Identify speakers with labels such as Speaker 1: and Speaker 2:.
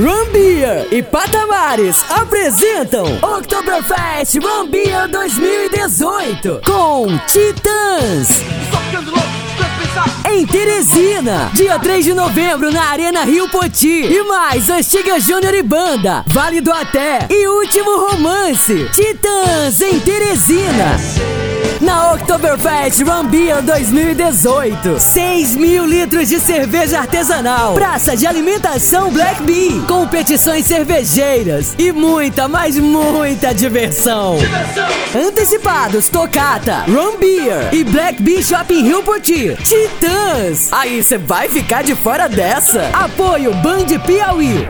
Speaker 1: Rum Beer e Patamares apresentam Oktoberfest Rum Beer 2018 com Titãs. Em Teresina, dia 3 de novembro na Arena Rio Poti. E mais Antiga Júnior e Banda, Vale do Até e Último Romance. Titãs em Teresina. Na Oktoberfest Rum Beer 2018, 6 mil litros de cerveja artesanal, praça de alimentação Black Bee, competições cervejeiras e muita, mas muita diversão. diversão. Antecipados, Tocata, Rum Beer e Black Bee Shopping Rio Poti. Titãs! Aí você vai ficar de fora dessa. Apoio Band Piauí.